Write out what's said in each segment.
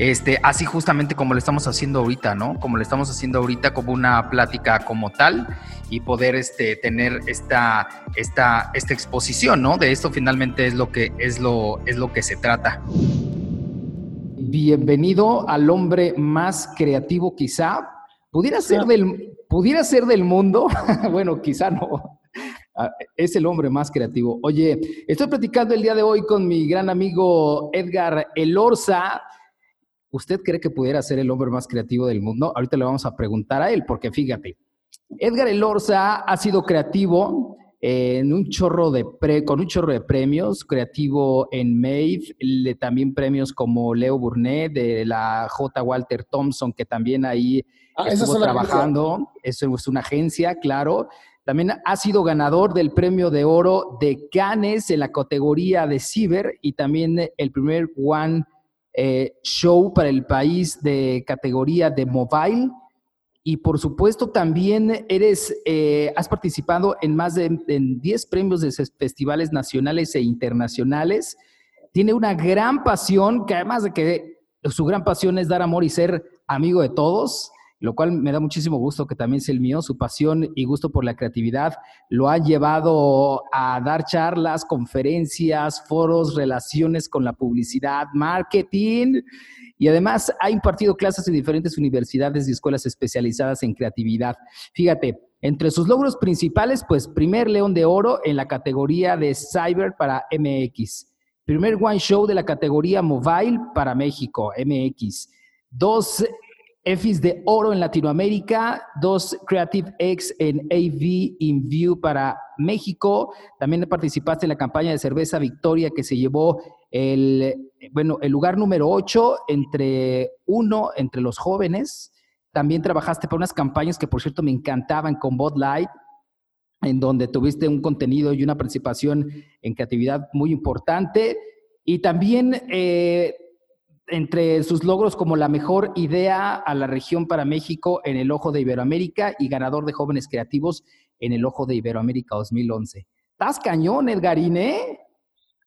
este, así justamente como lo estamos haciendo ahorita, ¿no? Como lo estamos haciendo ahorita como una plática como tal y poder este, tener esta, esta, esta exposición, ¿no? De esto finalmente es lo que, es lo, es lo que se trata. Bienvenido al hombre más creativo quizá. Pudiera ser del, pudiera ser del mundo, bueno, quizá no, Ah, es el hombre más creativo. Oye, estoy platicando el día de hoy con mi gran amigo Edgar Elorza. ¿Usted cree que pudiera ser el hombre más creativo del mundo? Ahorita le vamos a preguntar a él, porque fíjate, Edgar Elorza ha sido creativo en un chorro de pre, con un chorro de premios, creativo en Mave, también premios como Leo Burnett de la J. Walter Thompson, que también ahí ah, estuvo trabajando. Eso es una agencia, claro. También ha sido ganador del premio de oro de Cannes en la categoría de Ciber y también el primer One eh, Show para el país de categoría de Mobile. Y por supuesto también eres, eh, has participado en más de 10 premios de festivales nacionales e internacionales. Tiene una gran pasión, que además de que su gran pasión es dar amor y ser amigo de todos, lo cual me da muchísimo gusto que también sea el mío. Su pasión y gusto por la creatividad lo ha llevado a dar charlas, conferencias, foros, relaciones con la publicidad, marketing y además ha impartido clases en diferentes universidades y escuelas especializadas en creatividad. Fíjate, entre sus logros principales, pues primer León de Oro en la categoría de Cyber para MX. Primer One Show de la categoría Mobile para México, MX. Dos EFIS de oro en Latinoamérica, dos Creative X en AV in View para México. También participaste en la campaña de cerveza Victoria que se llevó el, bueno, el lugar número 8 entre uno entre los jóvenes. También trabajaste por unas campañas que, por cierto, me encantaban con Bot Light, en donde tuviste un contenido y una participación en creatividad muy importante. Y también eh, entre sus logros como la mejor idea a la región para México en el Ojo de Iberoamérica y ganador de jóvenes creativos en el Ojo de Iberoamérica 2011. ¿Estás cañón, Edgarine?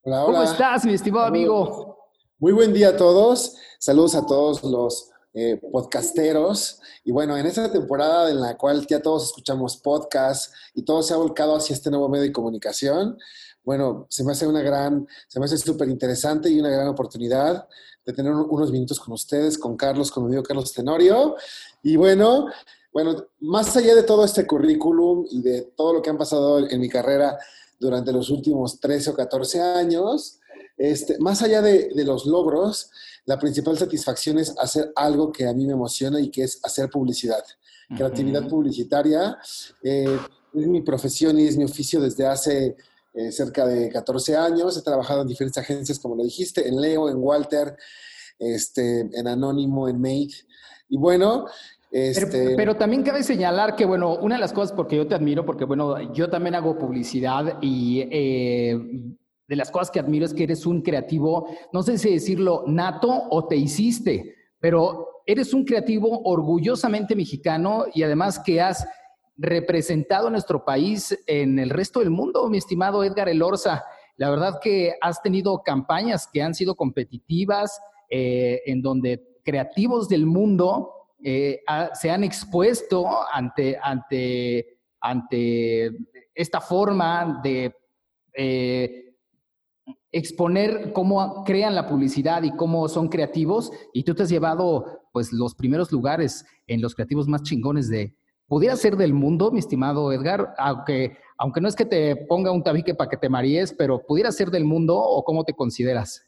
Hola, hola. ¿Cómo estás, mi estimado amigo? Muy buen día a todos. Saludos a todos los eh, podcasteros. Y bueno, en esta temporada en la cual ya todos escuchamos podcast y todo se ha volcado hacia este nuevo medio de comunicación, bueno, se me hace una gran, se me hace súper interesante y una gran oportunidad de tener unos minutos con ustedes, con Carlos, con mi amigo Carlos Tenorio. Y bueno, bueno, más allá de todo este currículum y de todo lo que han pasado en mi carrera durante los últimos 13 o 14 años, este, más allá de, los logros, la principal satisfacción es hacer algo que a mí me emociona y que es hacer publicidad. Creatividad publicitaria eh, es mi profesión y es mi oficio desde hace eh, cerca de 14 años. He trabajado en diferentes agencias, como lo dijiste, en Leo, en Walter, este, en Anónimo, en Made. Y bueno, este... Pero, también cabe señalar que, bueno, una de las cosas porque yo te admiro, porque, bueno, yo también hago publicidad y eh, de las cosas que admiro es que eres un creativo, no sé si decirlo nato o te hiciste, pero eres un creativo orgullosamente mexicano y además que has representado a nuestro país en el resto del mundo, mi estimado Edgar Elorza. La verdad que has tenido campañas que han sido competitivas, eh, en donde creativos del mundo eh, se han expuesto ante, ante, ante esta forma de eh, exponer cómo crean la publicidad y cómo son creativos, y tú te has llevado pues los primeros lugares en los creativos más chingones de, pudiera ser del mundo, mi estimado Edgar, aunque, aunque no es que te ponga un tabique para que te maríes, pero pudiera ser del mundo o cómo te consideras?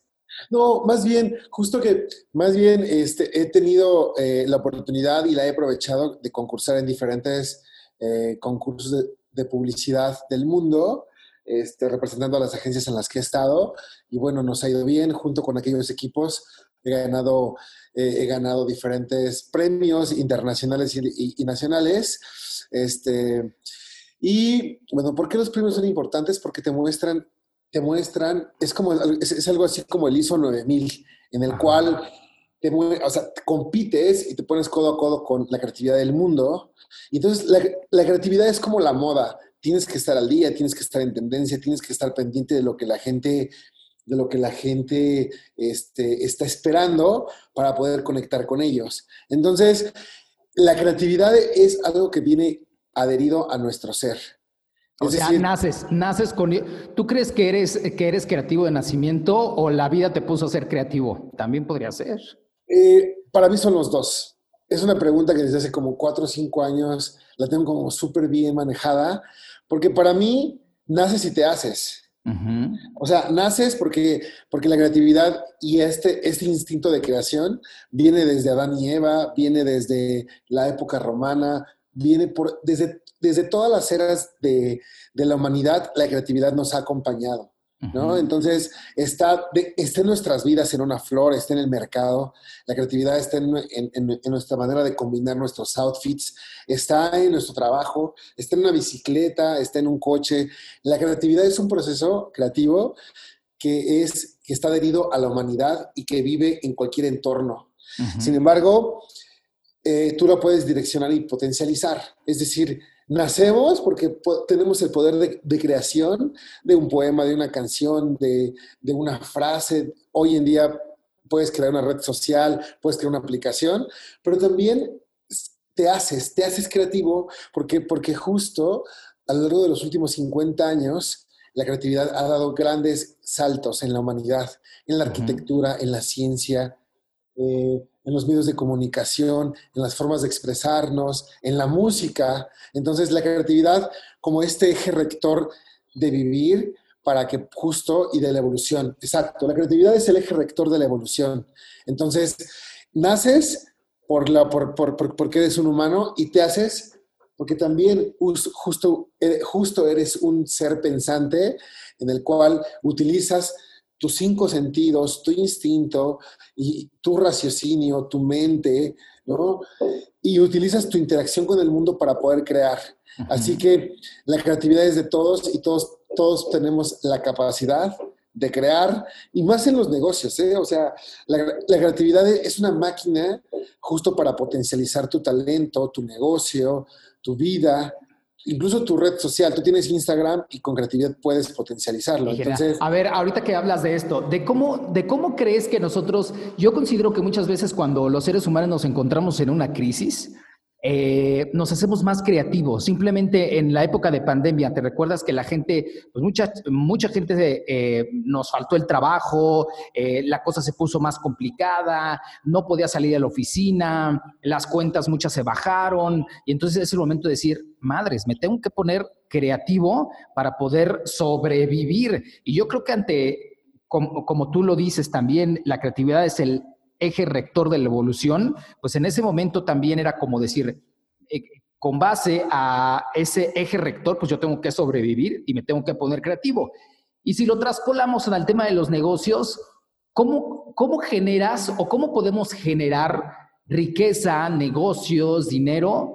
No, más bien, justo que, más bien este, he tenido eh, la oportunidad y la he aprovechado de concursar en diferentes eh, concursos de, publicidad del mundo, este, representando a las agencias en las que he estado. Y bueno, nos ha ido bien junto con aquellos equipos. He ganado eh, he ganado diferentes premios internacionales y, nacionales. Este, y bueno, ¿por qué los premios son importantes? Porque te muestran, te muestran, es como, es, algo así como el ISO 9000, en el cual te, o sea, compites y te pones codo a codo con la creatividad del mundo. Y entonces la, la creatividad es como la moda. Tienes que estar al día, tienes que estar en tendencia, tienes que estar pendiente de lo que la gente de lo que la gente este, está esperando para poder conectar con ellos. Entonces, la creatividad es algo que viene adherido a nuestro ser. O sea, naces, naces con... ¿Tú crees que eres, que eres creativo de nacimiento o la vida te puso a ser creativo? También podría ser. Eh, para mí son los dos. Es una pregunta que desde hace como cuatro o cinco años la tengo como súper bien manejada, porque para mí naces y te haces. O sea, naces porque, porque la creatividad y este, este instinto de creación viene desde Adán y Eva, viene desde la época romana, viene por, desde, desde todas las eras de, de la humanidad, la creatividad nos ha acompañado. ¿No? Entonces, está, está en nuestras vidas en una flor, está en el mercado, la creatividad está en, en, nuestra manera de combinar nuestros outfits, está en nuestro trabajo, está en una bicicleta, está en un coche. La creatividad es un proceso creativo que, es, que está adherido a la humanidad y que vive en cualquier entorno. Sin embargo, eh, tú la puedes direccionar y potencializar. Es decir, Nacemos porque tenemos el poder de, creación de un poema, de una canción, de, una frase. Hoy en día puedes crear una red social, puedes crear una aplicación, pero también te haces, te haces creativo porque, porque justo a lo largo de los últimos 50 años la creatividad ha dado grandes saltos en la humanidad, en la arquitectura, en la ciencia, eh, en los medios de comunicación, en las formas de expresarnos, en la música. Entonces, la creatividad como este eje rector de vivir para que justo y de la evolución. Exacto, la creatividad es el eje rector de la evolución. Entonces, naces por la, por, por, porque eres un humano y te haces porque también justo, eh, justo eres un ser pensante en el cual utilizas tus cinco sentidos, tu instinto y tu raciocinio, tu mente, ¿no? Y utilizas tu interacción con el mundo para poder crear. Así que la creatividad es de todos y todos, todos tenemos la capacidad de crear, y más en los negocios, ¿eh? O sea, la, la creatividad es una máquina justo para potencializar tu talento, tu negocio, tu vida, incluso tu red social, tú tienes Instagram y con creatividad puedes potencializarlo. Entonces, a ver, ahorita que hablas de esto, de cómo, de cómo crees que nosotros, yo considero que muchas veces cuando los seres humanos nos encontramos en una crisis, eh, nos hacemos más creativos. Simplemente en la época de pandemia, ¿te recuerdas que la gente, pues mucha, mucha gente eh, nos faltó el trabajo, eh, la cosa se puso más complicada, no podía salir de la oficina, las cuentas muchas se bajaron y entonces es el momento de decir, madres, me tengo que poner creativo para poder sobrevivir. Y yo creo que ante, como, como tú lo dices también, la creatividad es el eje rector de la evolución, pues en ese momento también era como decir, eh, con base a ese eje rector, pues yo tengo que sobrevivir y me tengo que poner creativo. Y si lo traspolamos al tema de los negocios, ¿cómo, cómo generas o cómo podemos generar riqueza, negocios, dinero,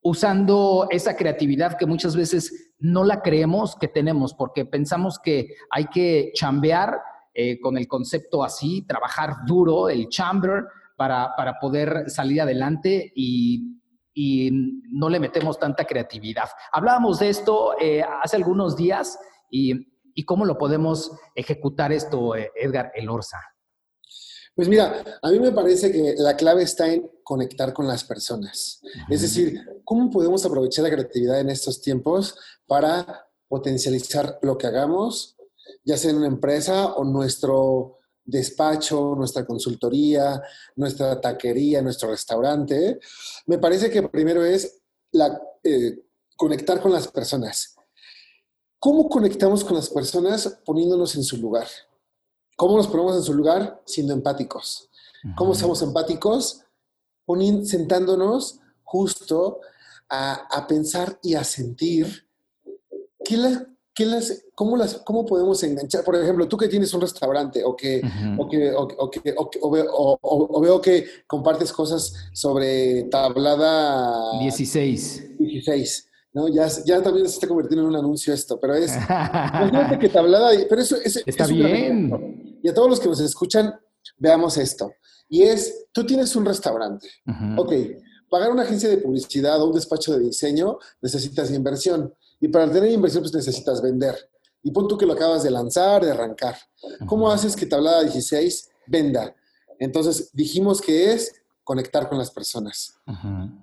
usando esa creatividad que muchas veces no la creemos que tenemos, porque pensamos que hay que chambear eh, con el concepto así, trabajar duro, el chamber, para, para poder salir adelante y, y, no le metemos tanta creatividad. Hablábamos de esto eh, hace algunos días y, y, cómo lo podemos ejecutar esto, eh, Edgar Elorza. Pues mira, a mí me parece que la clave está en conectar con las personas. Es decir, ¿cómo podemos aprovechar la creatividad en estos tiempos para potencializar lo que hagamos, ya sea en una empresa o nuestro despacho, nuestra consultoría, nuestra taquería, nuestro restaurante, me parece que primero es la, eh, conectar con las personas. ¿Cómo conectamos con las personas poniéndonos en su lugar? ¿Cómo nos ponemos en su lugar? Siendo empáticos. ¿Cómo somos empáticos? sentándonos justo a, a, pensar y a sentir qué, la, las, cómo, las, ¿Cómo podemos enganchar? Por ejemplo, tú que tienes un restaurante o que, o, que, o, que, o, veo que compartes cosas sobre tablada 16. 16. ¿no? Ya, ya también se está convirtiendo en un anuncio esto, pero es... imagínate que tablada... Pero eso, está bien. Y a todos los que nos escuchan, veamos esto. Y es, tú tienes un restaurante. Ok, pagar una agencia de publicidad o un despacho de diseño necesitas inversión. Y para tener inversión, pues necesitas vender. Y pon tú que lo acabas de lanzar, de arrancar. ¿Cómo haces que tablada 16 venda? Entonces, dijimos que es conectar con las personas.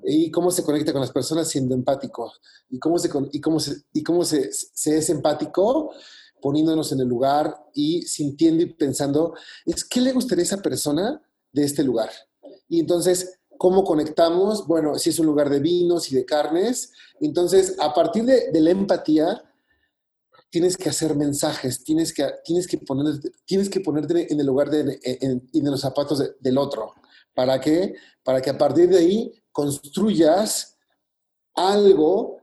¿Y cómo se conecta con las personas siendo empático? ¿Y cómo se, y cómo se, y cómo se, se es empático? poniéndonos en el lugar y sintiendo y pensando, es qué le gustaría a esa persona de este lugar. Y entonces, ¿cómo conectamos? Bueno, si es un lugar de vinos y de carnes, entonces a partir de, la empatía, tienes que hacer mensajes, tienes que, tienes que, poner, tienes que ponerte en el lugar de, en, en los zapatos del otro. ¿Para qué? Para que a partir de ahí construyas algo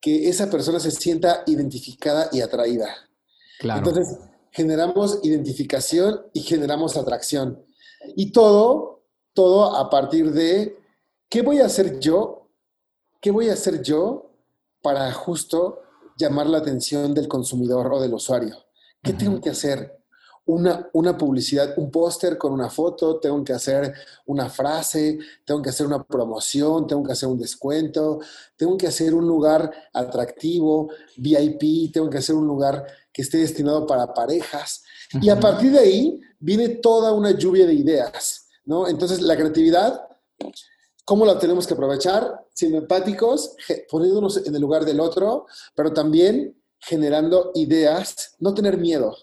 que esa persona se sienta identificada y atraída. Entonces, generamos identificación y generamos atracción. Y todo, todo a partir de, ¿qué voy a hacer yo? ¿Qué voy a hacer yo para justo llamar la atención del consumidor o del usuario? ¿Qué tengo que hacer? Una, una, publicidad, un póster con una foto, tengo que hacer una frase, tengo que hacer una promoción, tengo que hacer un descuento, tengo que hacer un lugar atractivo, VIP, tengo que hacer un lugar que esté destinado para parejas. Y a partir de ahí viene toda una lluvia de ideas, ¿no? Entonces, la creatividad, ¿cómo la tenemos que aprovechar? Siendo empáticos, poniéndonos en el lugar del otro, pero también generando ideas, no tener miedo.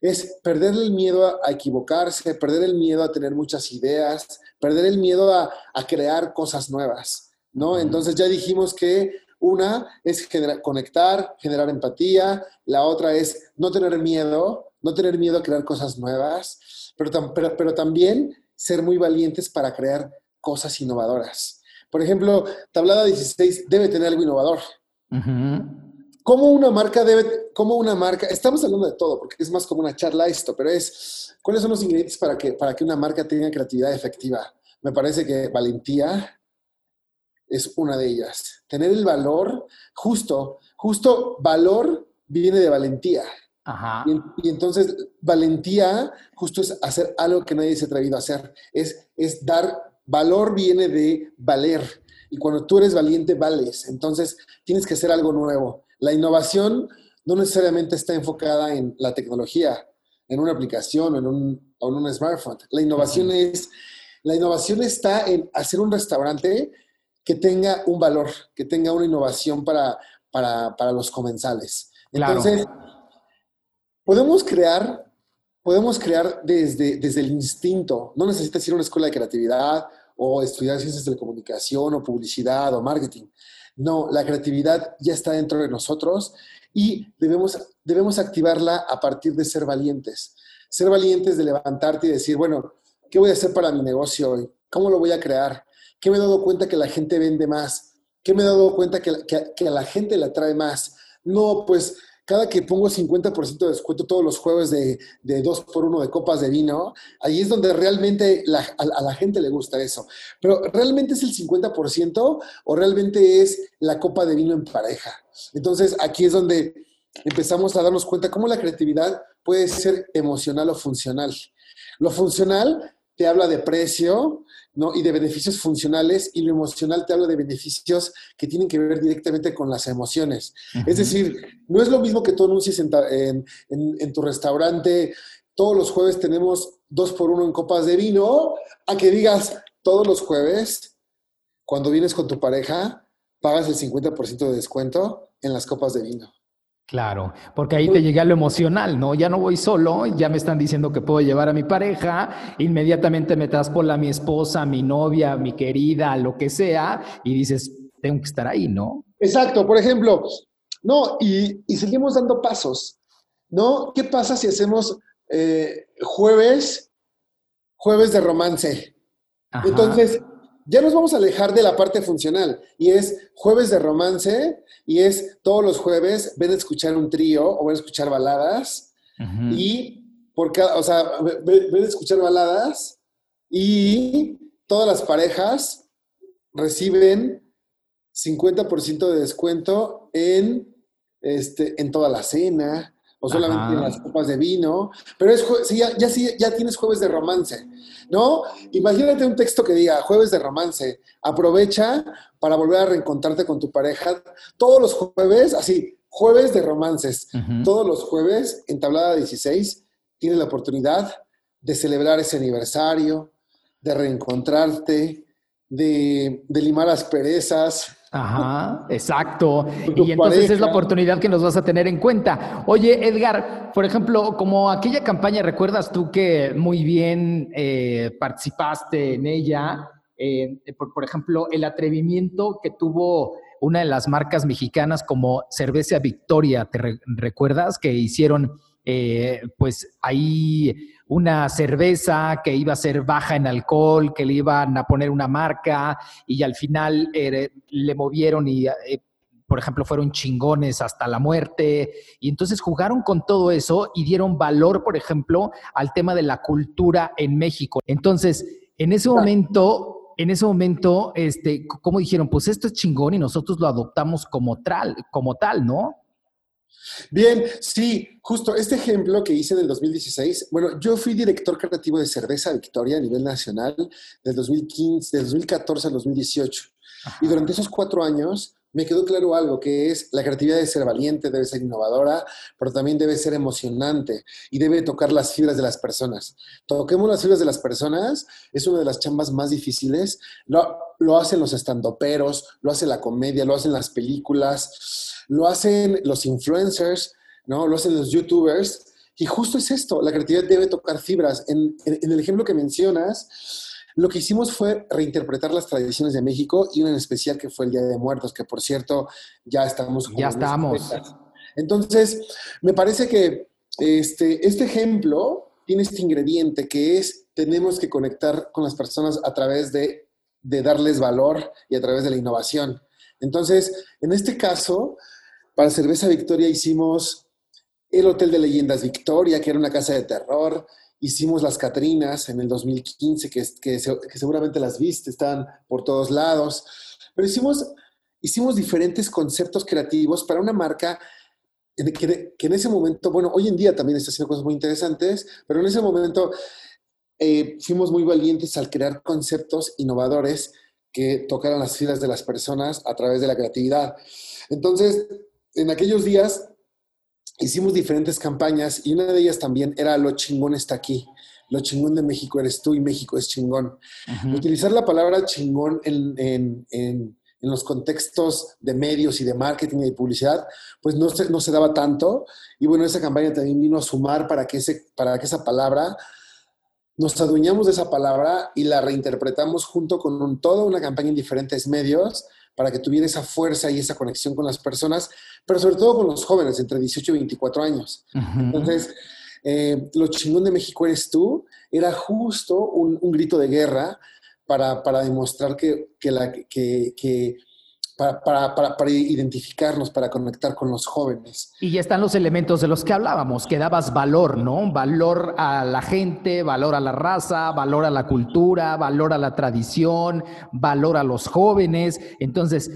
Es perder el miedo a, equivocarse, perder el miedo a tener muchas ideas, perder el miedo a, a crear cosas nuevas, ¿no? Entonces ya dijimos que una es conectar, generar empatía, la otra es no tener miedo, no tener miedo a crear cosas nuevas, pero, pero, también ser muy valientes para crear cosas innovadoras. Por ejemplo, tablada 16 debe tener algo innovador. ¿Cómo una marca debe, cómo una marca, estamos hablando de todo, porque es más como una charla esto, pero es, ¿cuáles son los ingredientes para que, para que una marca tenga creatividad efectiva? Me parece que valentía, es una de ellas. Tener el valor, justo, justo valor viene de valentía. Y, entonces, valentía justo es hacer algo que nadie se ha atrevido a hacer. Es, es dar, valor viene de valer. Y cuando tú eres valiente, vales. Entonces, tienes que hacer algo nuevo. La innovación no necesariamente está enfocada en la tecnología, en una aplicación o en un, o en un smartphone. La innovación es, la innovación está en hacer un restaurante que tenga un valor, que tenga una innovación para, para, los comensales. Entonces, podemos crear, podemos crear desde, desde el instinto. No necesitas ir a una escuela de creatividad o estudiar ciencias de la comunicación o publicidad o marketing. No, la creatividad ya está dentro de nosotros y debemos, debemos activarla a partir de ser valientes. Ser valientes de levantarte y decir, bueno, ¿qué voy a hacer para mi negocio hoy? ¿Cómo lo voy a crear? ¿Qué me he dado cuenta que la gente vende más? ¿Qué me he dado cuenta que, que, a la gente le atrae más? No, pues cada que pongo 50% de descuento todos los jueves de, de 2 por 1 de copas de vino, ahí es donde realmente a, la gente le gusta eso. Pero ¿realmente es el 50% o realmente es la copa de vino en pareja? Entonces aquí es donde empezamos a darnos cuenta cómo la creatividad puede ser emocional o funcional. Lo funcional te habla de precio, ¿no? Y de beneficios funcionales y lo emocional te habla de beneficios que tienen que ver directamente con las emociones. Es decir, no es lo mismo que tú anuncies en, tu restaurante, todos los jueves tenemos dos por uno en copas de vino, a que digas todos los jueves, cuando vienes con tu pareja, pagas el 50% de descuento en las copas de vino. Claro, porque ahí te llega lo emocional, ¿no? Ya no voy solo, ya me están diciendo que puedo llevar a mi pareja, inmediatamente me por a mi esposa, a mi novia, a mi querida, lo que sea, y dices, tengo que estar ahí, ¿no? Exacto, por ejemplo, no, y, seguimos dando pasos, ¿no? ¿Qué pasa si hacemos eh, jueves, jueves de romance? Entonces, ya nos vamos a alejar de la parte funcional y es jueves de romance y es todos los jueves ven a escuchar un trío o ven a escuchar baladas y por cada, o sea, ven, a escuchar baladas y todas las parejas reciben 50% de descuento en, este, en toda la cena, o solamente en las copas de vino, pero es, ya, ya, ya tienes jueves de romance, ¿no? Imagínate un texto que diga jueves de romance, aprovecha para volver a reencontrarte con tu pareja todos los jueves, así, Jueves de romances. Todos los jueves, en tablada 16, tienes la oportunidad de celebrar ese aniversario, de reencontrarte, de, de limar las perezas, Ajá, exacto. Y entonces es la oportunidad que nos vas a tener en cuenta. Oye, Edgar, por ejemplo, como aquella campaña, ¿recuerdas tú que muy bien eh, participaste en ella? Eh, por, ejemplo, el atrevimiento que tuvo una de las marcas mexicanas como Cerveza Victoria, ¿te recuerdas? Que hicieron, eh, pues ahí una cerveza que iba a ser baja en alcohol, que le iban a poner una marca y al final eh, le movieron y, eh, por ejemplo, fueron chingones hasta la muerte. Y entonces jugaron con todo eso y dieron valor, por ejemplo, al tema de la cultura en México. Entonces, en ese momento... En ese momento, este, ¿cómo dijeron? Pues esto es chingón y nosotros lo adoptamos como tal, como tal, ¿no? Bien, sí, justo este ejemplo que hice en el 2016, bueno, yo fui director creativo de Cerveza Victoria a nivel nacional del 2015, del 2014 al 2018. Y durante esos cuatro años me quedó claro algo, que es la creatividad debe ser valiente, debe ser innovadora, pero también debe ser emocionante y debe tocar las fibras de las personas. Toquemos las fibras de las personas, es una de las chambas más difíciles. Lo, lo hacen los estandoperos, lo hace la comedia, lo hacen las películas lo hacen los influencers, ¿no? Lo hacen los youtubers. Y justo es esto, la creatividad debe tocar fibras. En, el ejemplo que mencionas, lo que hicimos fue reinterpretar las tradiciones de México y uno en especial que fue el Día de Muertos, que por cierto ya estamos. Ya estamos. Entonces, me parece que este, este ejemplo tiene este ingrediente que es tenemos que conectar con las personas a través de, de darles valor y a través de la innovación. Entonces, en este caso, para Cerveza Victoria hicimos el Hotel de Leyendas Victoria, que era una casa de terror. Hicimos Las Catrinas en el 2015, que, que, seguramente las viste, están por todos lados. Pero hicimos, hicimos diferentes conceptos creativos para una marca que, en ese momento, bueno, hoy en día también está haciendo cosas muy interesantes, pero en ese momento eh, fuimos muy valientes al crear conceptos innovadores que tocaran las filas de las personas a través de la creatividad. Entonces, en aquellos días hicimos diferentes campañas y una de ellas también era Lo chingón está aquí. Lo chingón de México eres tú y México es chingón. Utilizar la palabra chingón en, los contextos de medios y de marketing y de publicidad, pues no se, no se daba tanto. Y bueno, esa campaña también vino a sumar para que, ese, para que esa palabra nos adueñamos de esa palabra y la reinterpretamos junto con un, toda una campaña en diferentes medios para que tuviera esa fuerza y esa conexión con las personas, pero sobre todo con los jóvenes entre 18 y 24 años. Entonces, eh, lo chingón de México eres tú era justo un, grito de guerra para, demostrar que, la, que para, para, para, identificarnos, para conectar con los jóvenes. Y ya están los elementos de los que hablábamos, que dabas valor, ¿no? Valor a la gente, valor a la raza, valor a la cultura, valor a la tradición, valor a los jóvenes. Entonces,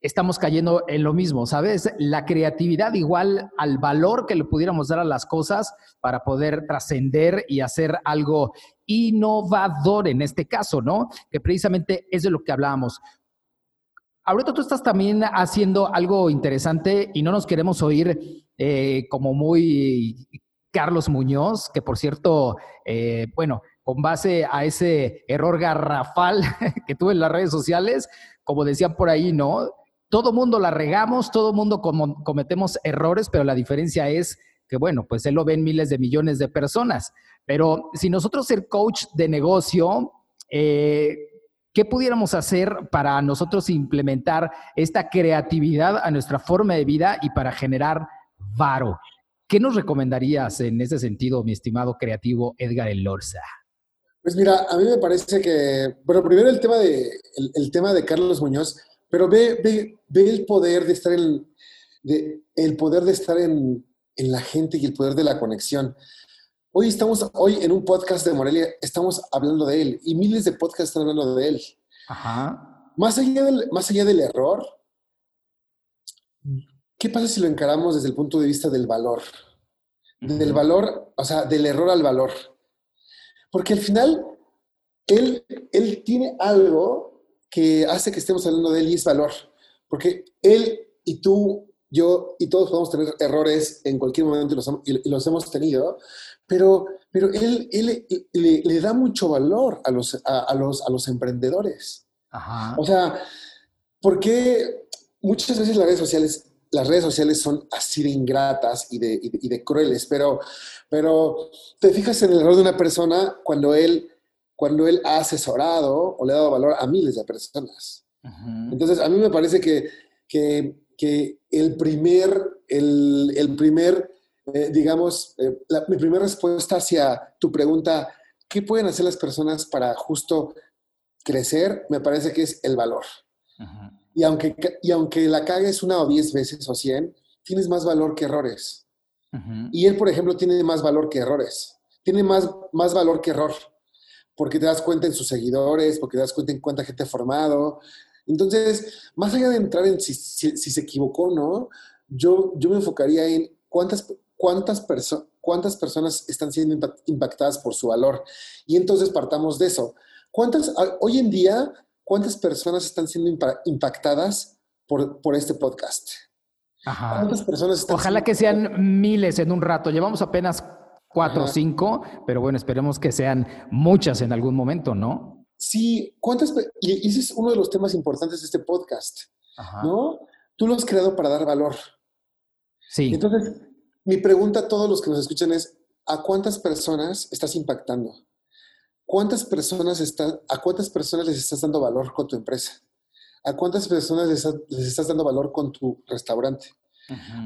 estamos cayendo en lo mismo, ¿sabes? La creatividad igual al valor que le pudiéramos dar a las cosas para poder trascender y hacer algo innovador en este caso, ¿no? Que precisamente es de lo que hablábamos. Ahorita tú estás también haciendo algo interesante y no nos queremos oír eh, como muy Carlos Muñoz, que por cierto, eh, bueno, con base a ese error garrafal que tuve en las redes sociales, como decían por ahí, ¿no? Todo mundo la regamos, todo mundo cometemos errores, pero la diferencia es que, bueno, pues él lo ven miles de millones de personas. Pero si nosotros ser coach de negocio, eh, ¿Qué pudiéramos hacer para nosotros implementar esta creatividad a nuestra forma de vida y para generar varo? ¿Qué nos recomendarías en ese sentido, mi estimado creativo Edgar Elorza? Pues mira, a mí me parece que, bueno, primero el tema de, el, tema de Carlos Muñoz, pero ve, ve, el poder de estar en, el poder de estar en, en la gente y el poder de la conexión. Hoy estamos, hoy en un podcast de Morelia, estamos hablando de él y miles de podcasts están hablando de él. Ajá. Más allá del, más allá del error, ¿qué pasa si lo encaramos desde el punto de vista del valor? Del valor, o sea, del error al valor. Porque al final, él, él tiene algo que hace que estemos hablando de él y es valor. Porque él y tú yo y todos podemos tener errores en cualquier momento y los, hemos tenido, pero, pero él, él le, da mucho valor a los, a, los, a los emprendedores. O sea, porque muchas veces las redes sociales, las redes sociales son así de ingratas y de, y de, crueles, pero, pero te fijas en el error de una persona cuando él, cuando él ha asesorado o le ha dado valor a miles de personas. Entonces, a mí me parece que, que que el primer, el, el primer eh, digamos, eh, mi primera respuesta hacia tu pregunta, ¿qué pueden hacer las personas para justo crecer? Me parece que es el valor. y, aunque, y aunque la cagues una o diez veces o cien, tienes más valor que errores. Y él, por ejemplo, tiene más valor que errores. Tiene más, más valor que error. Porque te das cuenta en sus seguidores, porque te das cuenta en cuánta gente ha formado, entonces, más allá de entrar en si, se equivocó o no, yo, yo me enfocaría en cuántas, cuántas, cuántas personas están siendo impactadas por su valor. Y entonces partamos de eso. ¿Cuántas, hoy en día, cuántas personas están siendo impactadas por, por este podcast? ¿Cuántas personas Ojalá que sean miles en un rato. Llevamos apenas cuatro o cinco, pero bueno, esperemos que sean muchas en algún momento, ¿no? Sí, ¿cuántas? Y ese es uno de los temas importantes de este podcast, ¿no? Tú lo has creado para dar valor. Sí. Entonces, mi pregunta a todos los que nos escuchan es, ¿a cuántas personas estás impactando? ¿Cuántas personas están, ¿A cuántas personas les estás dando valor con tu empresa? ¿A cuántas personas les, estás dando valor con tu restaurante?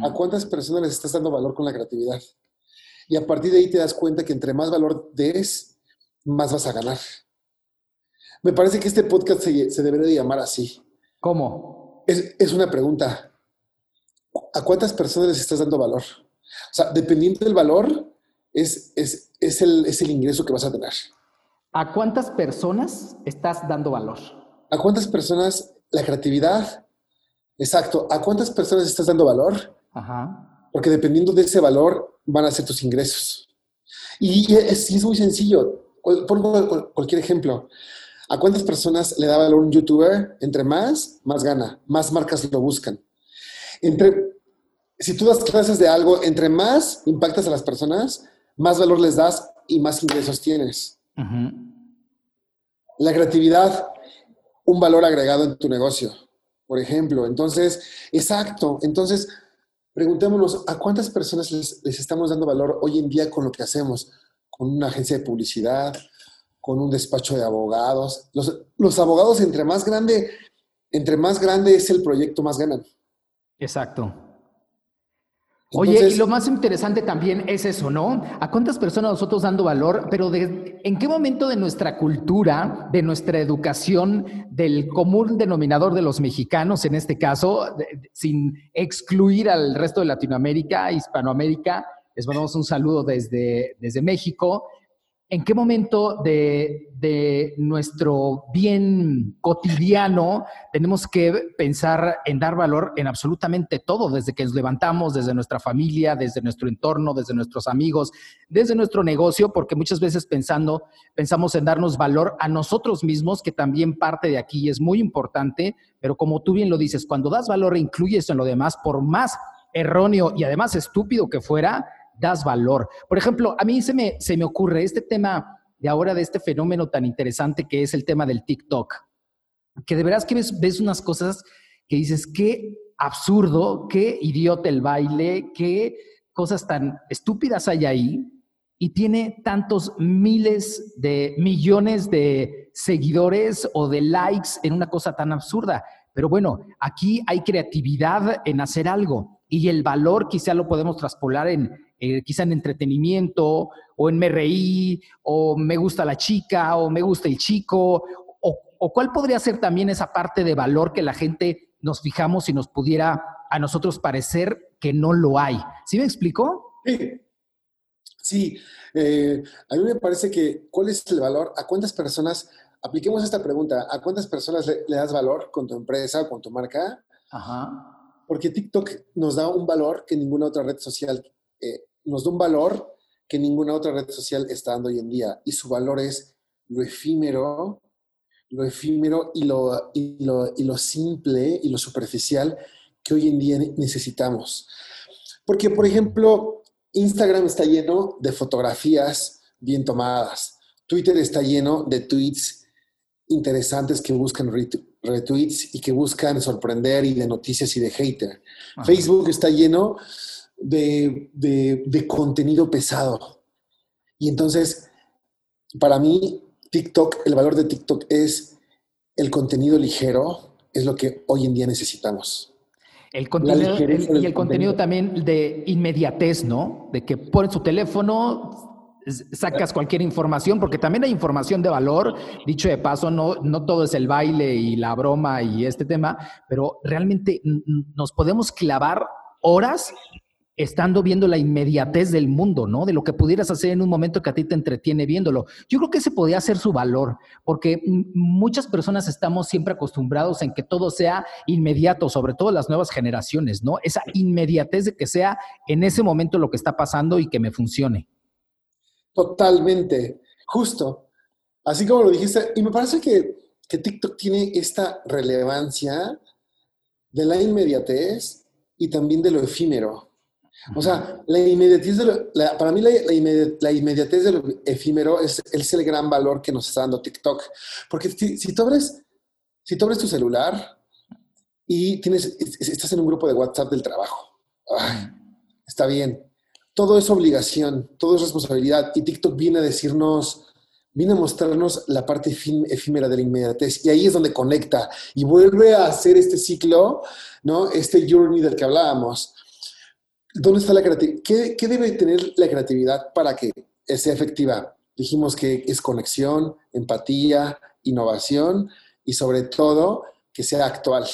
¿A cuántas personas les estás dando valor con la creatividad? Y a partir de ahí te das cuenta que entre más valor des, más vas a ganar. Me parece que este podcast se, debería de llamar así. ¿Cómo? Es, una pregunta. ¿A cuántas personas les estás dando valor? O sea, dependiendo del valor, es, es, el, es el ingreso que vas a tener. ¿A cuántas personas estás dando valor? ¿A cuántas personas la creatividad? Exacto. ¿A cuántas personas estás dando valor? Ajá. Porque dependiendo de ese valor van a ser tus ingresos. Y, es, es, muy sencillo. Pongo cualquier ejemplo. ¿A cuántas personas le da valor un youtuber? Entre más, más gana, más marcas lo buscan. Entre, si tú das clases de algo, entre más impactas a las personas, más valor les das y más ingresos tienes. La creatividad, un valor agregado en tu negocio, por ejemplo. Entonces, exacto. Entonces, preguntémonos, ¿a cuántas personas les, les estamos dando valor hoy en día con lo que hacemos? Con una agencia de publicidad, con un despacho de abogados. Los, abogados, entre más grande, entre más grande es el proyecto, más ganan. Exacto. Oye, y lo más interesante también es eso, ¿no? ¿A cuántas personas nosotros dando valor, pero de, en qué momento de nuestra cultura, de nuestra educación, del común denominador de los mexicanos, en este caso, sin excluir al resto de Latinoamérica, Hispanoamérica, les mandamos un saludo desde, desde México, ¿En qué momento de, nuestro bien cotidiano tenemos que pensar en dar valor en absolutamente todo, desde que nos levantamos, desde nuestra familia, desde nuestro entorno, desde nuestros amigos, desde nuestro negocio, porque muchas veces pensando, pensamos en darnos valor a nosotros mismos, que también parte de aquí es muy importante, pero como tú bien lo dices, cuando das valor incluyes en lo demás, por más erróneo y además estúpido que fuera, das valor. Por ejemplo, a mí se me, se me ocurre este tema de ahora, de este fenómeno tan interesante que es el tema del TikTok, que de veras que ves, ves unas cosas que dices, qué absurdo, qué idiota el baile, qué cosas tan estúpidas hay ahí, y tiene tantos miles de millones de seguidores o de likes en una cosa tan absurda. Pero bueno, aquí hay creatividad en hacer algo y el valor quizá lo podemos traspolar en, eh, quizá en entretenimiento o en me reí o me gusta la chica o me gusta el chico o, cuál podría ser también esa parte de valor que la gente nos fijamos y nos pudiera a nosotros parecer que no lo hay. ¿Sí me explico? Sí. Sí, eh, a mí me parece que cuál es el valor, a cuántas personas, apliquemos esta pregunta, ¿a cuántas personas le, das valor con tu empresa, con tu marca? Ajá. Porque TikTok nos da un valor que ninguna otra red social eh, nos da un valor que ninguna otra red social está dando hoy en día. Y su valor es lo efímero, lo efímero y lo, y lo, y lo simple y lo superficial que hoy en día necesitamos. Porque, por ejemplo, Instagram está lleno de fotografías bien tomadas. Twitter está lleno de tweets interesantes que buscan retweets y que buscan sorprender y de noticias y de hater. Facebook está lleno de, de contenido pesado. Y entonces, para mí, TikTok, el valor de TikTok es el contenido ligero, es lo que hoy en día necesitamos. El contenido, y el contenido también de inmediatez, ¿no? De que pones su teléfono, sacas cualquier información, porque también hay información de valor. Dicho de paso, no, no todo es el baile y la broma y este tema, pero realmente nos podemos clavar horas estando viendo la inmediatez del mundo, ¿no? De lo que pudieras hacer en un momento que a ti te entretiene viéndolo. Yo creo que ese podría ser su valor, porque muchas personas estamos siempre acostumbrados en que todo sea inmediato, sobre todo las nuevas generaciones, ¿no? Esa inmediatez de que sea en ese momento lo que está pasando y que me funcione. Totalmente, justo. Así como lo dijiste, y me parece que, que TikTok tiene esta relevancia de la inmediatez y también de lo efímero. O sea, la inmediatez de lo, para mí la, inmediatez de lo efímero es, el gran valor que nos está dando TikTok. Porque si, si, tú abres, si tú abres tu celular y tienes, estás en un grupo de WhatsApp del trabajo, está bien. Todo es obligación, todo es responsabilidad. Y TikTok viene a decirnos, viene a mostrarnos la parte efímera de la inmediatez. Y ahí es donde conecta y vuelve a hacer este ciclo, ¿no? Este journey del que hablábamos ¿Dónde está la creatividad? ¿Qué, debe tener la creatividad para que sea efectiva? Dijimos que es conexión, empatía, innovación y sobre todo que sea actual.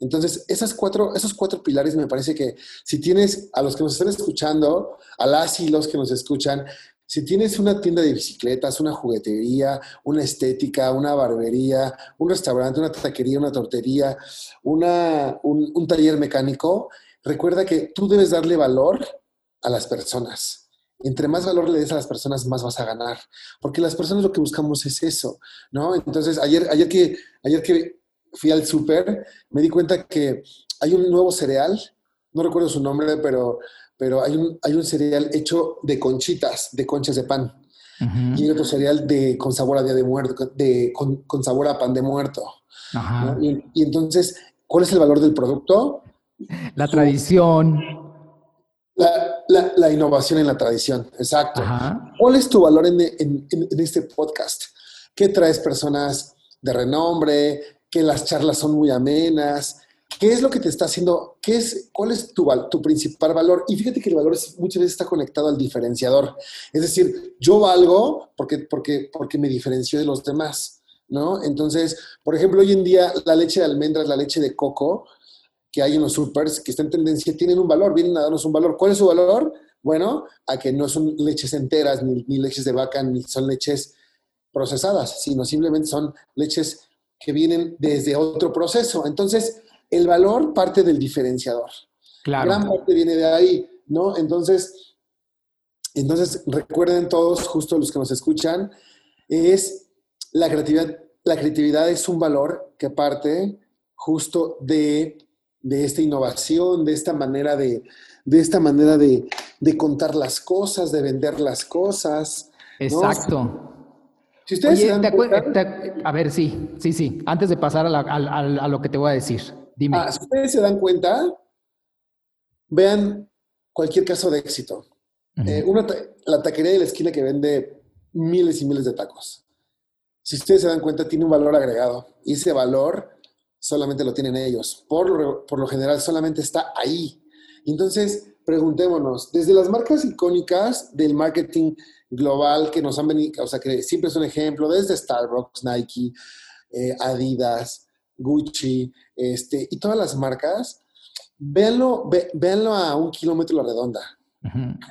Entonces, esas cuatro, esos cuatro pilares me parece que si tienes a los que nos están escuchando, a las y los que nos escuchan, si tienes una tienda de bicicletas, una juguetería, una estética, una barbería, un restaurante, una taquería, una tortería, una, un taller mecánico, recuerda que tú debes darle valor a las personas. Entre más valor le des a las personas, más vas a ganar. Porque las personas lo que buscamos es eso, ¿no? Entonces, ayer, ayer, que, ayer que fui al súper, me di cuenta que hay un nuevo cereal, no recuerdo su nombre, pero, pero hay, un, hay un cereal hecho de conchitas, de conchas de pan. Y hay otro cereal de, con sabor a día de muerto, de, con, sabor a pan de muerto. y, entonces, ¿cuál es el valor del producto? La tradición. La, innovación en la tradición, exacto. ¿Cuál es tu valor en, este podcast? ¿Qué traes personas de renombre? ¿Que las charlas son muy amenas? ¿Qué es lo que te está haciendo? ¿Qué es, ¿Cuál es tu, tu principal valor? Y fíjate que el valor muchas veces está conectado al diferenciador. Es decir, yo valgo porque, porque, porque me diferencio de los demás, ¿no? Entonces, por ejemplo, hoy en día la leche de almendras, la leche de coco, que hay en los supers que están en tendencia tienen un valor, vienen a darnos un valor. ¿Cuál es su valor? Bueno, a que no son leches enteras, ni, leches de vaca, ni son leches procesadas, sino simplemente son leches que vienen desde otro proceso. Entonces, el valor parte del diferenciador. Claro. Gran parte viene de ahí, ¿no? Entonces, entonces recuerden todos, justo los que nos escuchan, es la creatividad. La creatividad es un valor que parte justo de de esta innovación, de esta manera de, de esta manera de, contar las cosas, de vender las cosas. Exacto. Si ustedes se dan cuenta, a ver, sí, sí, sí. Antes de pasar a, lo que te voy a decir, dime. Ah, si ustedes se dan cuenta, vean cualquier caso de éxito. Eh, la taquería de la esquina que vende miles y miles de tacos. Si ustedes se dan cuenta, tiene un valor agregado. Y ese valor solamente lo tienen ellos. Por lo, por lo general, solamente está ahí. Entonces, preguntémonos, desde las marcas icónicas del marketing global que nos han venido, o sea, que siempre es un ejemplo, desde Starbucks, Nike, eh, Adidas, Gucci, este, y todas las marcas, véanlo, véanlo a un kilómetro la redonda.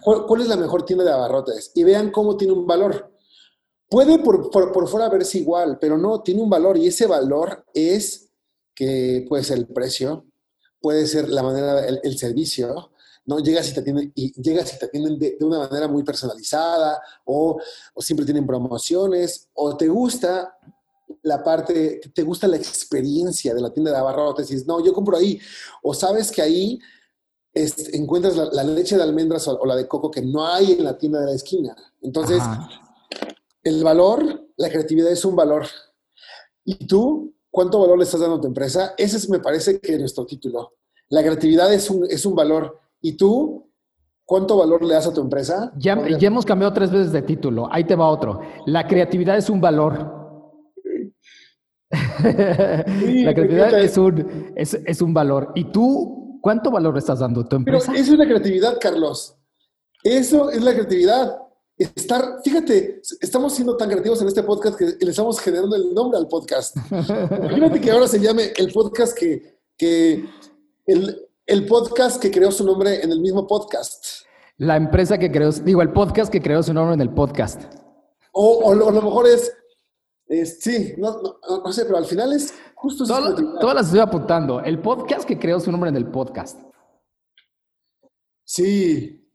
¿Cuál, es la mejor tienda de abarrotes? Y vean cómo tiene un valor. Puede por, por, por fuera verse igual, pero no, tiene un valor y ese valor es que puede ser el precio, puede ser la manera, el, servicio, ¿no? Llegas y te atienden, y llegas y te atienden de, una manera muy personalizada, o, siempre tienen promociones, o te gusta la parte, te gusta la experiencia de la tienda de abarrotes, dices, no, yo compro ahí, o sabes que ahí encuentras la, leche de almendras o, la de coco que no hay en la tienda de la esquina. Entonces, el valor, la creatividad es un valor. ¿Y tú cuánto valor le estás dando a tu empresa? Ese es, me parece que nuestro título. La creatividad es un, es un valor. ¿Y tú cuánto valor le das a tu empresa? Ya, ya hemos cambiado tres veces de título. Ahí te va otro. La creatividad es un valor. la creatividad es un, es, es un valor. ¿Y tú ¿Cuánto valor le estás dando a tu empresa? Pero eso es la creatividad, Carlos. Eso es la creatividad. Estar, fíjate, estamos siendo tan creativos en este podcast que le estamos generando el nombre al podcast. Imagínate que ahora se llame el podcast que, que el, el podcast que creó su nombre en el mismo podcast. La empresa que creó, digo, el podcast que creó su nombre en el podcast. O, o, lo, a lo mejor es, sí, no, no, no, sé, pero al final es justo... todas las estoy apuntando. El podcast que creó su nombre en el podcast. Sí.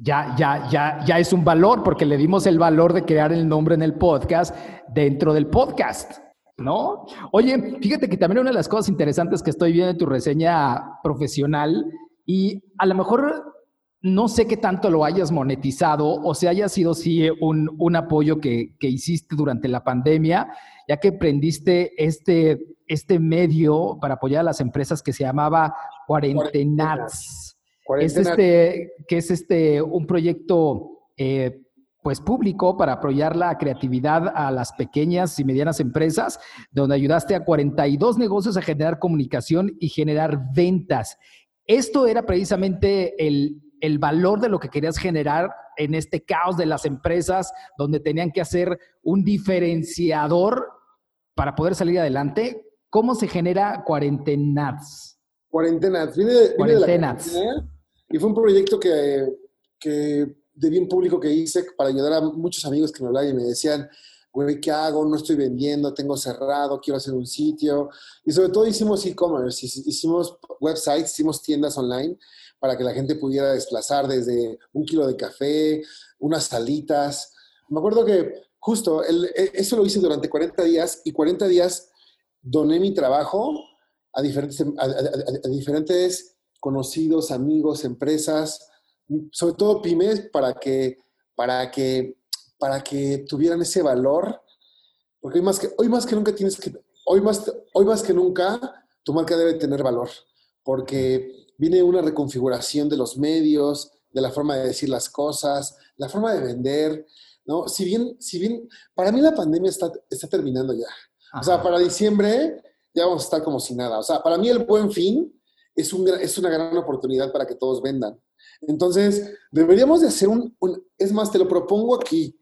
Ya, ya, ya, ya es un valor porque le dimos el valor de crear el nombre en el podcast dentro del podcast. ¿No? Oye, fíjate que también una de las cosas interesantes que estoy viendo en tu reseña profesional y a lo mejor no sé qué tanto lo hayas monetizado o si haya sido sí un, un apoyo que, que, hiciste durante la pandemia, ya que prendiste este, este medio para apoyar a las empresas que se llamaba Cuarentenats. Es este, que es este, un proyecto eh, pues público para apoyar la creatividad a las pequeñas y medianas empresas, donde ayudaste a 42 negocios a generar comunicación y generar ventas. Esto era precisamente el, el valor de lo que querías generar en este caos de las empresas, donde tenían que hacer un diferenciador para poder salir adelante. ¿Cómo se genera Cuarentenats? Cuarentenats. Viene, de, Cuarentenats. Y fue un proyecto que, que de bien público que hice para ayudar a muchos amigos que me hablaban y me decían, güey, ¿qué hago? No estoy vendiendo, tengo cerrado, quiero hacer un sitio. Y sobre todo hicimos e-commerce, hicimos websites, hicimos tiendas online para que la gente pudiera desplazar desde un kilo de café, unas salitas. Me acuerdo que justo e, eso lo hice durante 40 días y 40 días doné mi trabajo a diferentes, a, diferentes conocidos, amigos, empresas, sobre todo pymes, para que, para que, para que tuvieran ese valor. Porque hoy más que, hoy más que nunca tienes que, hoy más, hoy más que nunca, tu marca debe tener valor. Porque viene una reconfiguración de los medios, de la forma de decir las cosas, la forma de vender, ¿no? Si bien, si bien, para mí la pandemia está, está terminando ya. O sea, para diciembre ya vamos a estar como si nada. O sea, para mí el buen fin es, un, es una gran oportunidad para que todos vendan. Entonces, deberíamos de hacer un, es más, te lo propongo aquí,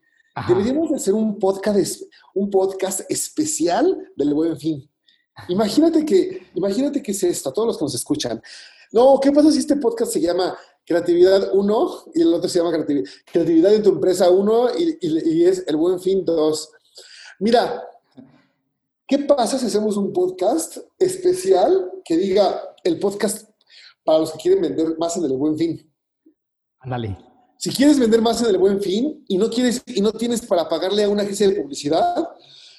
deberíamos de hacer un podcast, un podcast especial del buen fin. Imagínate que, imagínate que es esto, a todos los que nos escuchan. No, ¿qué pasa si este podcast se llama Creatividad 1 y el otro se llama Creatividad, en tu empresa 1 y, es El Buen Fin 2? Mira, ¿qué pasa si hacemos un podcast especial que diga el podcast para los que quieren vender más en el Buen Fin? Ándale. Si quieres vender más en el Buen Fin y no, quieres, y no tienes para pagarle a una agencia de publicidad,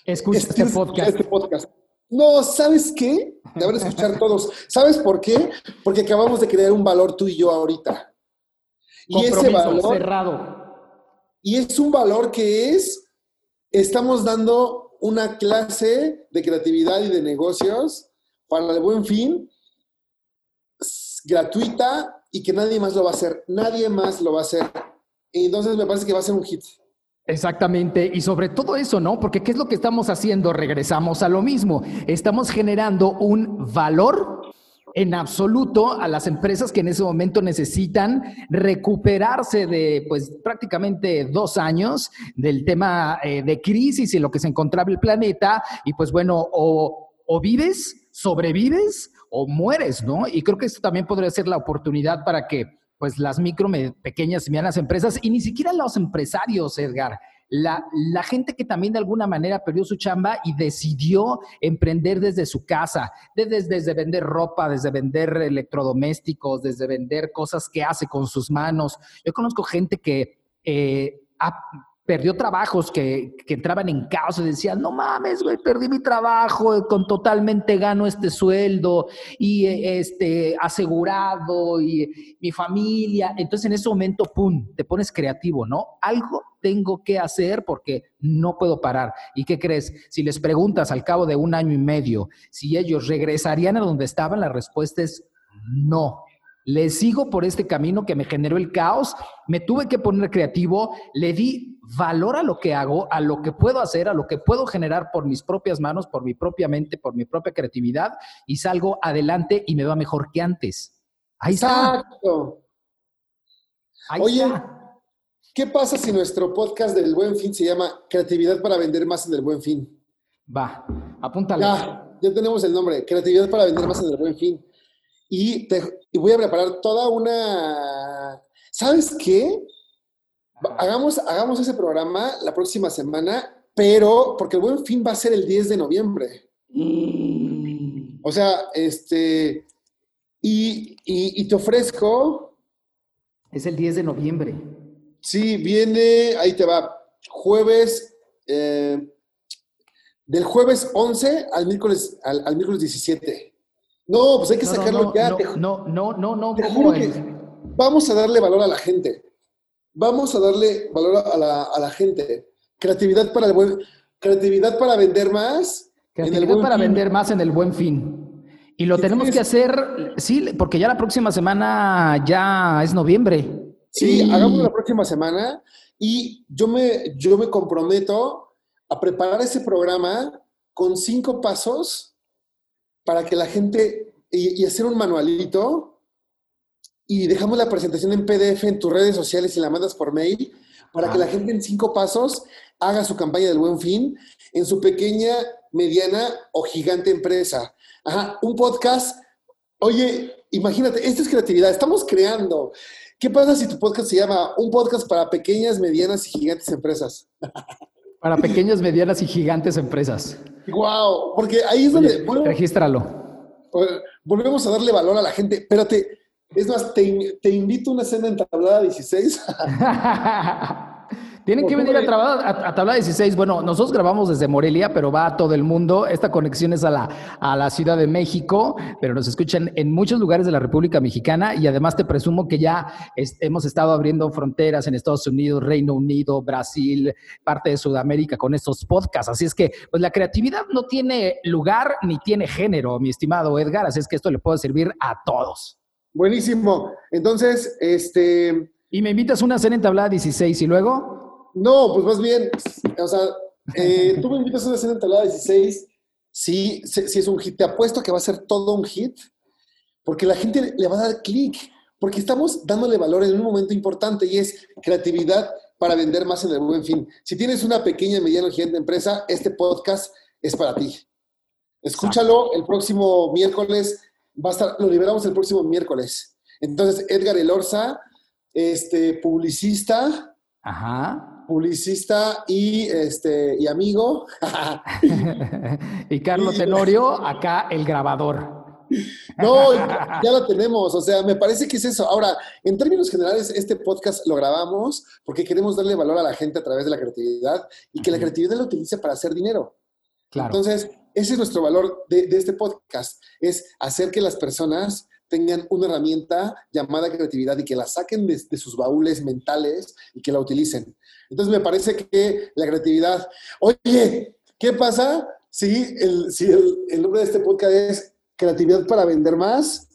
escucha este podcast. este podcast. No, ¿sabes qué? Deben escuchar todos. ¿Sabes por qué? Porque acabamos de crear un valor tú y yo ahorita. Y ese valor cerrado. Y es un valor que es, estamos dando una clase de creatividad y de negocios para el buen fin, gratuita y que nadie más lo va a hacer. Nadie más lo va a hacer. Y entonces me parece que va a ser un hit. Exactamente, y sobre todo eso, ¿no? Porque ¿qué es lo que estamos haciendo? Regresamos a lo mismo. Estamos generando un valor en absoluto a las empresas que en ese momento necesitan recuperarse de, pues, prácticamente dos años del tema eh, de crisis y lo que se encontraba el planeta. Y pues bueno, o, o vives, sobrevives o mueres, ¿no? Y creo que esto también podría ser la oportunidad para que pues las micro, pequeñas y medianas empresas y ni siquiera los empresarios, Edgar. La, la, gente que también de alguna manera perdió su chamba y decidió emprender desde su casa, desde, desde vender ropa, desde vender electrodomésticos, desde vender cosas que hace con sus manos. Yo conozco gente que eh, perdió trabajos que, que, entraban en caos y decían, no mames, güey, perdí mi trabajo, con totalmente gano este sueldo y este asegurado y mi familia. Entonces en ese momento, pum, te pones creativo, ¿no? Algo tengo que hacer porque no puedo parar. ¿Y qué crees? Si les preguntas al cabo de un año y medio si ellos regresarían a donde estaban, la respuesta es no. Le sigo por este camino que me generó el caos, me tuve que poner creativo, le di valor a lo que hago, a lo que puedo hacer, a lo que puedo generar por mis propias manos, por mi propia mente, por mi propia creatividad y salgo adelante y me va mejor que antes. Ahí Exacto. Oye, ¿qué pasa si nuestro podcast del Buen Fin se llama Creatividad para vender más en el Buen Fin? Va, apúntale. Ya, ya tenemos el nombre, Creatividad para vender más en el Buen Fin y, te, voy a preparar toda una... ¿Sabes qué? Hagamos, hagamos ese programa la próxima semana, pero porque el buen fin va a ser el 10 de noviembre. Mm. O sea, este, y, y, te ofrezco... Es el 10 de noviembre. Sí, viene, ahí te va, jueves, eh, del jueves 11 al miércoles, al, al miércoles 17. No, pues hay que sacarlo ya. No, no, no, no, te juro que vamos a darle valor a la gente. Vamos a darle valor a la, a la gente. Creatividad para el buen, creatividad para vender más. Creatividad para vender más en el buen fin. Y lo tenemos que hacer, sí, porque ya la próxima semana ya es noviembre. Sí, hagamos la próxima semana y yo me, yo me comprometo a preparar ese programa con cinco pasos para que la gente, y, hacer un manualito, y dejamos la presentación en PDF en tus redes sociales y la mandas por mail, para que la gente en cinco pasos haga su campaña del buen fin en su pequeña, mediana o gigante empresa. Ajá, un podcast. Oye, imagínate, esto es creatividad, estamos creando. ¿Qué pasa si tu podcast se llama Un podcast para pequeñas, medianas y gigantes empresas? Para pequeñas, medianas y gigantes empresas. Wow, porque ahí es donde. regístralo. Volvemos a darle valor a la gente. Espérate, es más, te, te invito a una cena entablada 16. Tienen que venir a, a, a, Tabla 16. Bueno, nosotros grabamos desde Morelia, pero va a todo el mundo. Esta conexión es a la, a la Ciudad de México, pero nos escuchan en muchos lugares de la República Mexicana y además te presumo que ya hemos estado abriendo fronteras en Estados Unidos, Reino Unido, Brasil, parte de Sudamérica con estos podcasts. Así es que, pues la creatividad no tiene lugar ni tiene género, mi estimado Edgar. Así es que esto le puede servir a todos. Buenísimo. Entonces, este... Y me invitas a una cena en Tabla 16 y luego... No, pues más bien, o sea, eh, tú me invitas a una escena entalada 16, sí, sí, es un hit. Te apuesto que va a ser todo un hit, porque la gente le va a dar clic, porque estamos dándole valor en un momento importante y es creatividad para vender más en el buen fin. Si tienes una pequeña, mediana o gigante empresa, este podcast es para ti. Escúchalo el próximo miércoles, va a estar, lo liberamos el próximo miércoles. Entonces, Edgar Elorza, este, publicista. Ajá publicista y, este, y amigo. y Carlos Tenorio, acá el grabador. No, ya lo tenemos, o sea, me parece que es eso. Ahora, en términos generales, este podcast lo grabamos porque queremos darle valor a la gente a través de la creatividad y que la creatividad lo utilice para hacer dinero. Claro. Entonces, ese es nuestro valor de, de este podcast, es hacer que las personas tengan una herramienta llamada creatividad y que la saquen de, sus baúles mentales y que la utilicen. Entonces me parece que la creatividad, oye, ¿qué pasa si el, si el, nombre de este podcast es creatividad para vender más?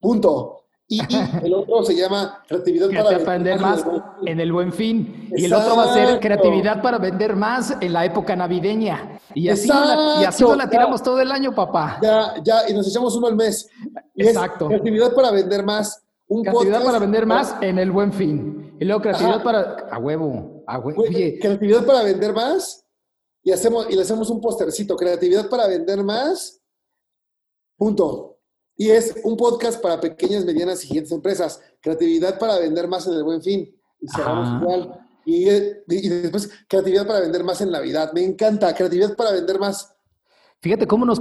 Punto. Y, el otro se llama creatividad para, vender más en el buen fin. Y el otro va a ser creatividad para vender más en la época navideña. Y así, la, y así la tiramos todo el año, papá. Ya, ya, y nos echamos uno al mes. Exacto. creatividad para vender más. Un creatividad para vender más en el buen fin. Y luego creatividad para. A huevo. A huevo. Creatividad para vender más. Y, hacemos, y le hacemos un postercito. Creatividad para vender más. Punto. Y es un podcast para pequeñas, medianas y gigantes empresas. Creatividad para vender más en el buen fin. Y cerramos igual. Y, y, después, creatividad para vender más en Navidad. Me encanta. Creatividad para vender más. Fíjate cómo nos...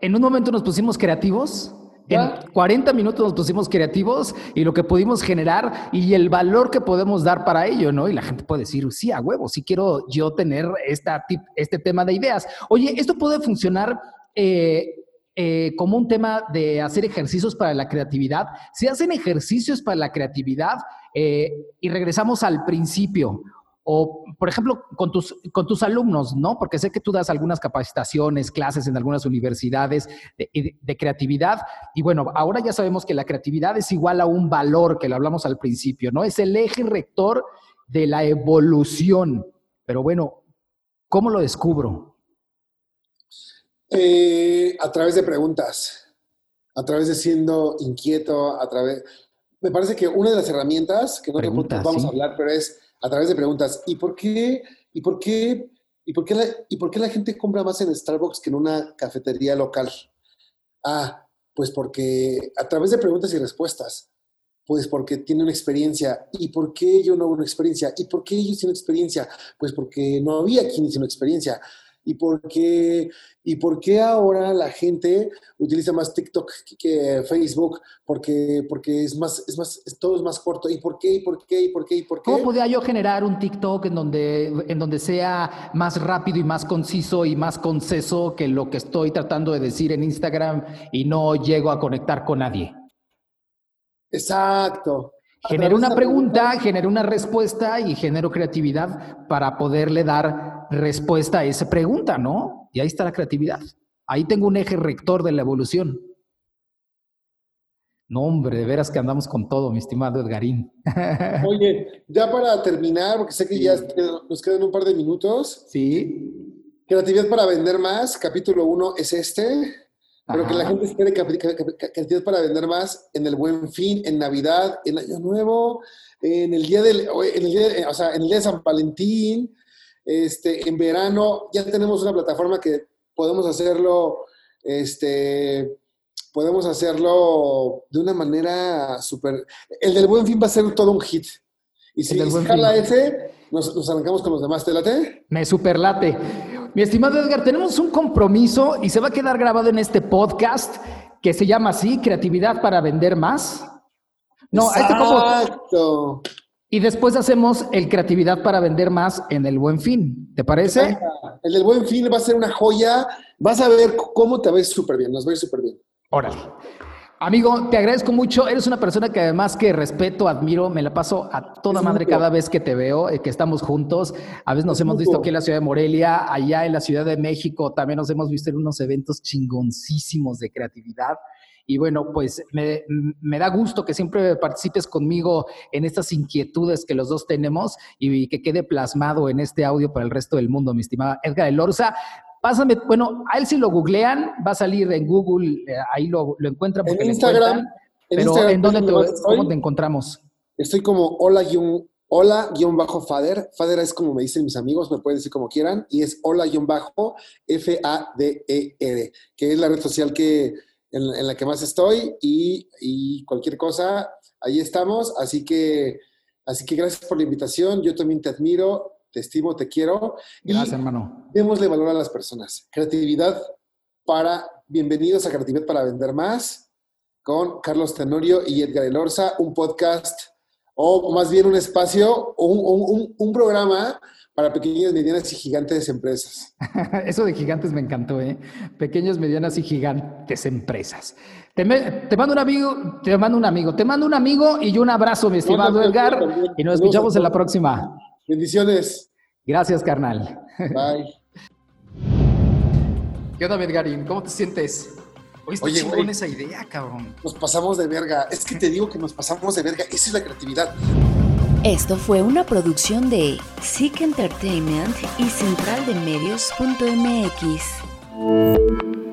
En un momento nos pusimos creativos En 40 minutos nos pusimos creativos y lo que pudimos generar y el valor que podemos dar para ello, ¿no? Y la gente puede decir, sí, a huevo, sí quiero yo tener esta, este tema de ideas. Oye, esto puede funcionar eh, eh, como un tema de hacer ejercicios para la creatividad. Si hacen ejercicios para la creatividad eh, y regresamos al principio, o, por ejemplo, con tus, con tus alumnos, ¿no? Porque sé que tú das algunas capacitaciones, clases en algunas universidades de, creatividad. Y bueno, ahora ya sabemos que la creatividad es igual a un valor, que lo hablamos al principio, ¿no? Es el eje rector de la evolución. Pero bueno, ¿cómo lo descubro? Eh, a través de preguntas, a través de siendo inquieto, a través... Me parece que una de las herramientas, que no vamos a hablar, pero es a través de preguntas. ¿Y por qué? ¿Y por qué? ¿Y por qué, la, ¿Y por qué la gente compra más en Starbucks que en una cafetería local? Ah, pues porque a través de preguntas y respuestas, pues porque tiene una experiencia. ¿Y por qué yo no hago una experiencia? ¿Y por qué ellos tienen experiencia? Pues porque no había quien hiciera una experiencia. ¿Y por qué, y por qué ahora la gente utiliza más TikTok que Facebook? Porque, porque es más, es más, todo es más corto. ¿Y por qué? ¿Y por qué? ¿Y por qué? ¿Y por qué? ¿Cómo podría yo generar un TikTok en donde, en donde sea más rápido y más conciso y más conceso que lo que estoy tratando de decir en Instagram y no llego a conectar con nadie? Exacto. Genero una pregunta, genero una respuesta y genero creatividad para poderle dar respuesta a esa pregunta, ¿no? Y ahí está la creatividad. Ahí tengo un eje rector de la evolución. No, hombre, de veras que andamos con todo, mi estimado Edgarín. Oye, ya para terminar, porque sé que ya nos quedan un par de minutos. Sí. Creatividad para vender más, capítulo uno es este. Pero que la gente espere cantidad para vender más en el Buen Fin, en Navidad, en Año Nuevo, en el día del, en el día, o sea, en el día de San Valentín, este, en verano. Ya tenemos una plataforma que podemos hacerlo, este, podemos hacerlo de una manera súper. El del Buen Fin va a ser todo un hit. Y si jala ese, nos, nos, arrancamos con los demás. ¿Te late? Me superlate. Mi estimado Edgar, tenemos un compromiso y se va a quedar grabado en este podcast que se llama así, Creatividad para Vender Más. No, este Exacto. Y después hacemos el Creatividad para Vender Más en el Buen Fin. ¿Te parece? El del Buen Fin va a ser una joya. Vas a ver cómo te ves súper bien, nos ves súper bien. Órale. Amigo, te agradezco mucho. Eres una persona que además que respeto, admiro, me la paso a toda madre cada vez que te veo, eh, que estamos juntos. A veces nos hemos visto aquí en la ciudad de Morelia, allá en la Ciudad de México, también nos hemos visto en unos eventos chingoncísimos de creatividad. Y bueno, pues me, me, da gusto que siempre participes conmigo en estas inquietudes que los dos tenemos y que quede plasmado en este audio para el resto del mundo, mi estimada Edgar Elorza. Pásame, bueno, a él si lo googlean, va a salir en Google, eh, ahí lo, lo encuentran. en Instagram. En pero Instagram, ¿en dónde te, cómo te encontramos? Estoy como hola hola guion bajo Fader. Fader es como me dicen mis amigos, me pueden decir como quieran, y es hola guion bajo F-A-D-E-R, que es la red social que, en, la que más estoy y, y, cualquier cosa, ahí estamos. Así que, así que gracias por la invitación. Yo también te admiro te estimo, te quiero. Gracias, hermano. Démosle valor a las personas. Creatividad para, bienvenidos a Creatividad para Vender Más, con Carlos Tenorio y Edgar Elorza, un podcast, o más bien un espacio, o un, un, programa para pequeñas, medianas y gigantes empresas. Eso de gigantes me encantó, ¿eh? Pequeñas, medianas y gigantes empresas. Te, mando un amigo, te mando un amigo, te mando un amigo y un abrazo, mi estimado Edgar, y nos escuchamos en la próxima. Bendiciones. Gracias, carnal. Bye. ¿Qué onda, Edgarín? ¿Cómo te sientes? Oye, está chingón esa idea, cabrón. Nos pasamos de verga. Es que te digo que nos pasamos de verga. Esa es la creatividad. Esto fue una producción de Seek Entertainment y centraldemedios.mx.